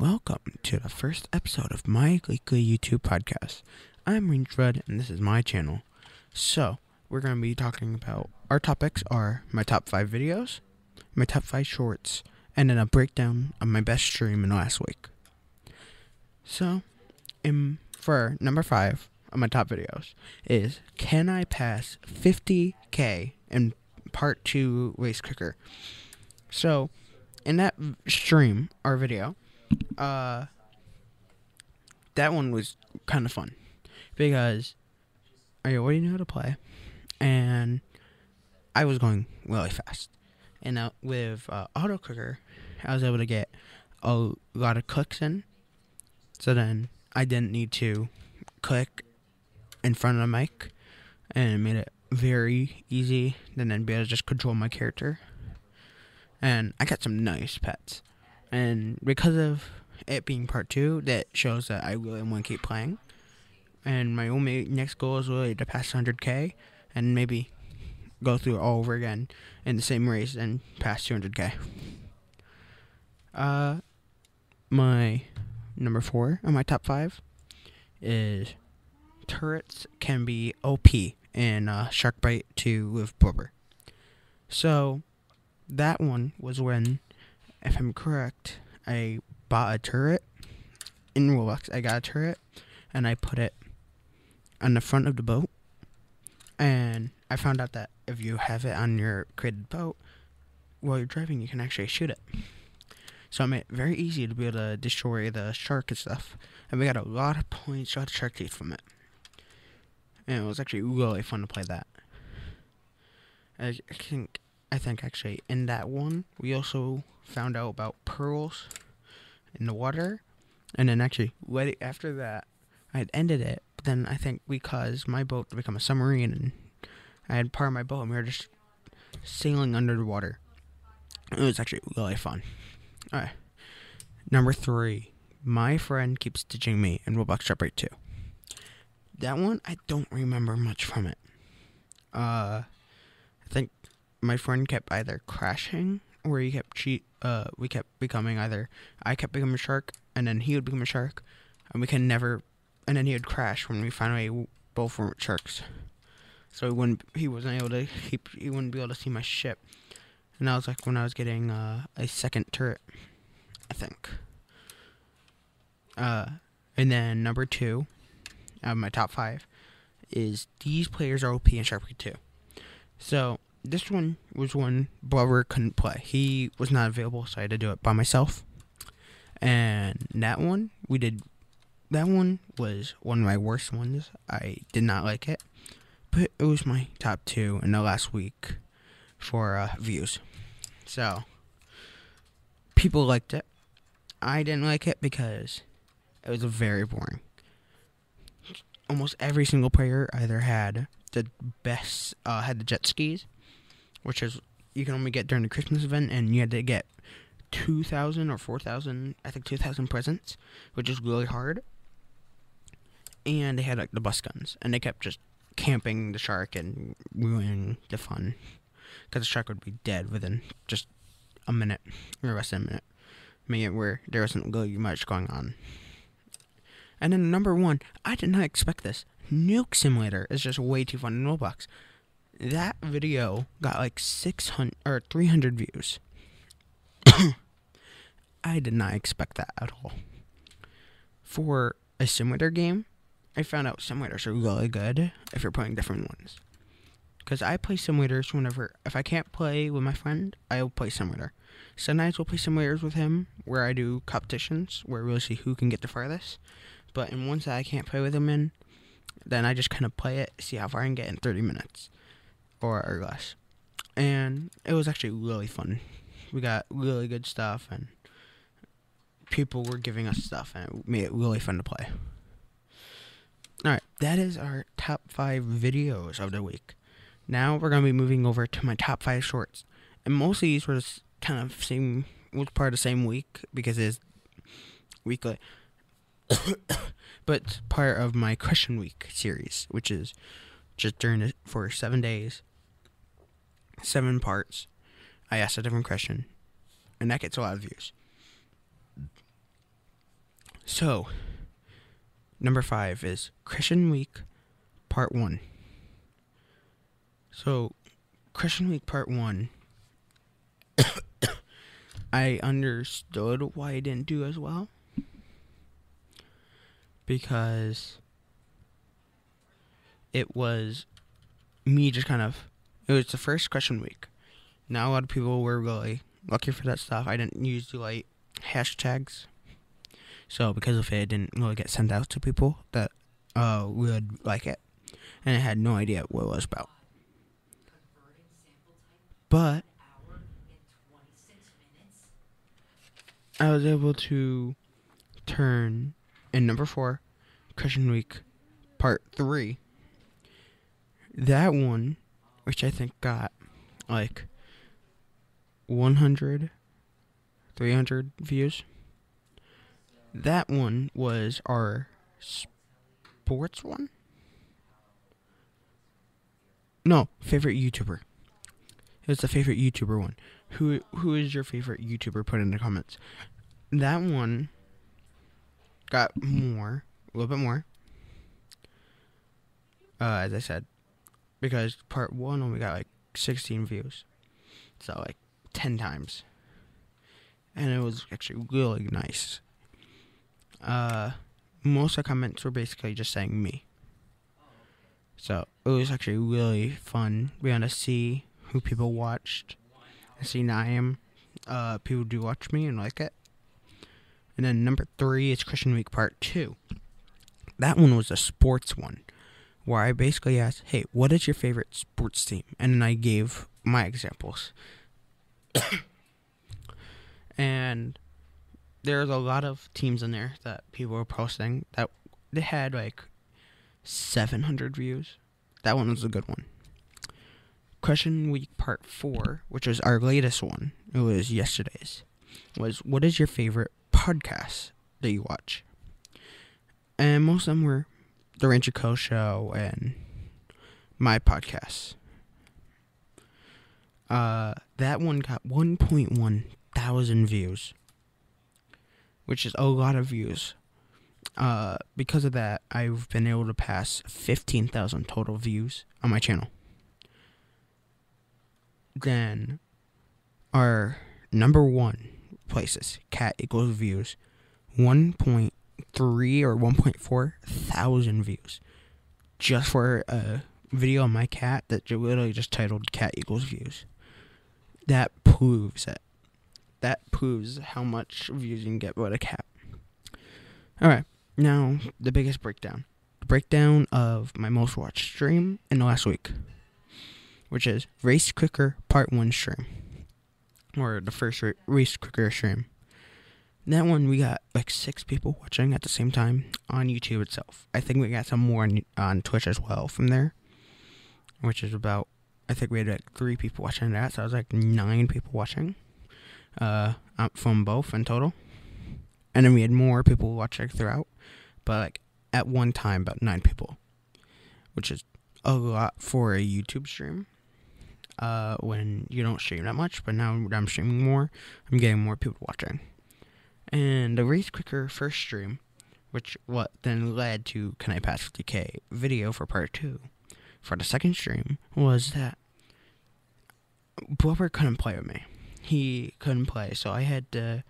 Welcome to the first episode of my weekly YouTube podcast. I'm Range Red, and this is my channel. So, we're going to be talking about our topics are my top five videos, my top five shorts, and then a breakdown of my best stream in the last week. So, in for number five of my top videos is can I pass 50k in part two Race Clicker? So, in that stream our video, uh, that one was kind of fun because I already knew how to play, and I was going really fast. And uh, with uh, auto clicker, I was able to get a lot of clicks in, so then I didn't need to click in front of the mic, and it made it very easy. Then then be able to just control my character and I got some nice pets. And because of it being part two, that shows that I really want to keep playing. And my only next goal is really to pass 100k and maybe go through it all over again in the same race and pass 200k. Uh, my number four on my top five is turrets can be OP in uh, Sharkbite 2 with Blubber. So, that one was when, if I'm correct, I bought a turret in Roblox. I got a turret and I put it on the front of the boat. And I found out that if you have it on your created boat, while you're driving, you can actually shoot it. So I made it very easy to be able to destroy the shark and stuff. And we got a lot of points, a lot of shark teeth from it. And it was actually really fun to play that. I think I think actually in that one we also found out about pearls in the water, and then actually right after that I had ended it. But then I think we caused my boat to become a submarine, and I had part of my boat, and we were just sailing under the water. It was actually really fun. All right, number three. My friend keeps ditching me in Roblox Sharkbite 2. That one, I don't remember much from it. Uh, I think my friend kept either crashing or he kept cheat. Uh, we kept becoming either I kept becoming a shark and then he would become a shark, and we can never. And then he would crash when we finally both were sharks. So he wouldn't. He wasn't able to keep. He wouldn't be able to see my ship. And that was like when I was getting uh, a second turret, I think. Uh, and then number two, of my top five, is these players are OP in Sharkbite 2. So this one was one Blubber couldn't play. He was not available, so I had to do it by myself. And that one, we did. That one was one of my worst ones. I did not like it, but it was my top two in the last week for uh, views. So people liked it. I didn't like it because it was very boring. Almost every single player either had the best, uh, had the jet skis, which is you can only get during the Christmas event, and you had to get two thousand or four thousand, I think two thousand presents, which is really hard. And they had like the bus guns, and they kept just camping the shark and ruining the fun, because the shark would be dead within just a minute or less than a minute, making it where there wasn't really much going on. And then number one, I did not expect this. Nuke Simulator is just way too fun in Roblox that video got like 600 or 300 views. I did not expect that at all. For a simulator game, I found out simulators are really good if you're playing different ones. Because I play simulators whenever, if I can't play with my friend, I'll play simulator. Sometimes we'll play simulators with him where I do competitions where we'll see who can get the farthest. But in ones that I can't play with him in, then I just kind of play it, see how far I can get in 30 minutes or, or less. And it was actually really fun. We got really good stuff, and people were giving us stuff, and it made it really fun to play. Alright, that is our top five videos of the week. Now we're going to be moving over to my top five shorts. And most of these were kind of same, was part of the same week because it's weekly. but part of my question week series, which is just during it for seven days seven parts. I asked a different question, and that gets a lot of views. So, number five is Question Week, Part One. So, Question Week Part One. I understood why I didn't do as well because it was me just kind of it was the first question week. Now a lot of people were really lucky for that stuff. I didn't use the like hashtags. So because of it, it didn't really get sent out to people that uh, would like it. And I had no idea what it was about. But I was able to turn in number four, Question Week, part three. That one, which I think got like 100, 300 views. That one was our sports one. No, favorite YouTuber. It was the favorite YouTuber one. Who who is your favorite YouTuber? Put in the comments. That one got more, a little bit more. Uh, as I said, because part one only got like 16 views, so like 10 times, and it was actually really nice. Uh, most of the comments were basically just saying me. So it was actually really fun. We got to see who people watched. I see now I am. Uh, people do watch me and like it. And then number three is Question Week Part 2. That one was a sports one, where I basically asked, hey, what is your favorite sports team? And then I gave my examples. and there's a lot of teams in there that people were posting that they had like 700 views. That one was a good one. Question Week Part 4, which was our latest one, it was yesterday's, was what is your favorite podcast that you watch. And most of them were The Rancher Co. Show and my podcast. Uh, that one got 1.1 thousand views, which is a lot of views. Uh, because of that, I've been able to pass 15,000 total views on my channel. Then, our number one places. Cat equals views. 1.3 or 1.4 thousand views. Just for a video on my cat that literally just titled Cat equals views. That proves it. That proves how much views you can get with a cat. Alright, now the biggest breakdown. The breakdown of my most watched stream in the last week. Which is Race Clicker Part 1 stream or the first race clicker stream. That one we got like six people watching at the same time on YouTube itself. I think we got some more on, on Twitch as well from there, which is about I think we had like three people watching that, so I was like nine people watching, uh, from both in total, and then we had more people watching throughout, but like at one time about nine people, which is a lot for a YouTube stream uh, when you don't stream that much, but now I'm streaming more, I'm getting more people watching. And the Race Clicker first stream, which what then led to Can I Pass 50k video for part two, for the second stream, was that Blubber couldn't play with me. He couldn't play, so I had to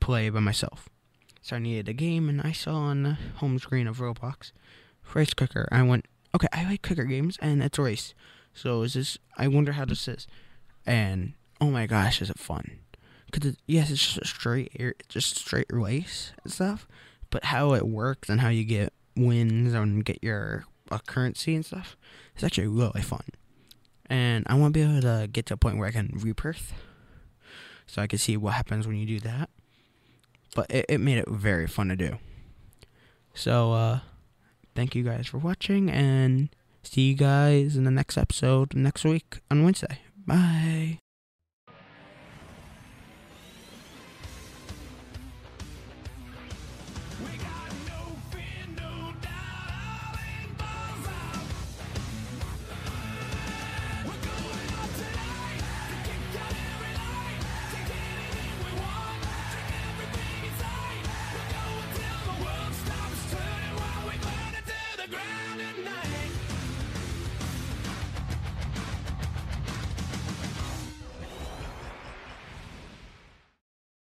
play by myself. So I needed a game, and I saw on the home screen of Roblox, Race Clicker. I went, okay, I like clicker games, and it's a race. So is this? I wonder how this is. And oh my gosh, is it fun? Cause it, yes, it's just a straight air, just straight race and stuff. But how it works and how you get wins and get your uh, currency and stuff, is actually really fun. And I want to be able to get to a point where I can rebirth, so I can see what happens when you do that. But it, it made it very fun to do. So, uh, thank you guys for watching and See you guys in the next episode next week on Wednesday. Bye.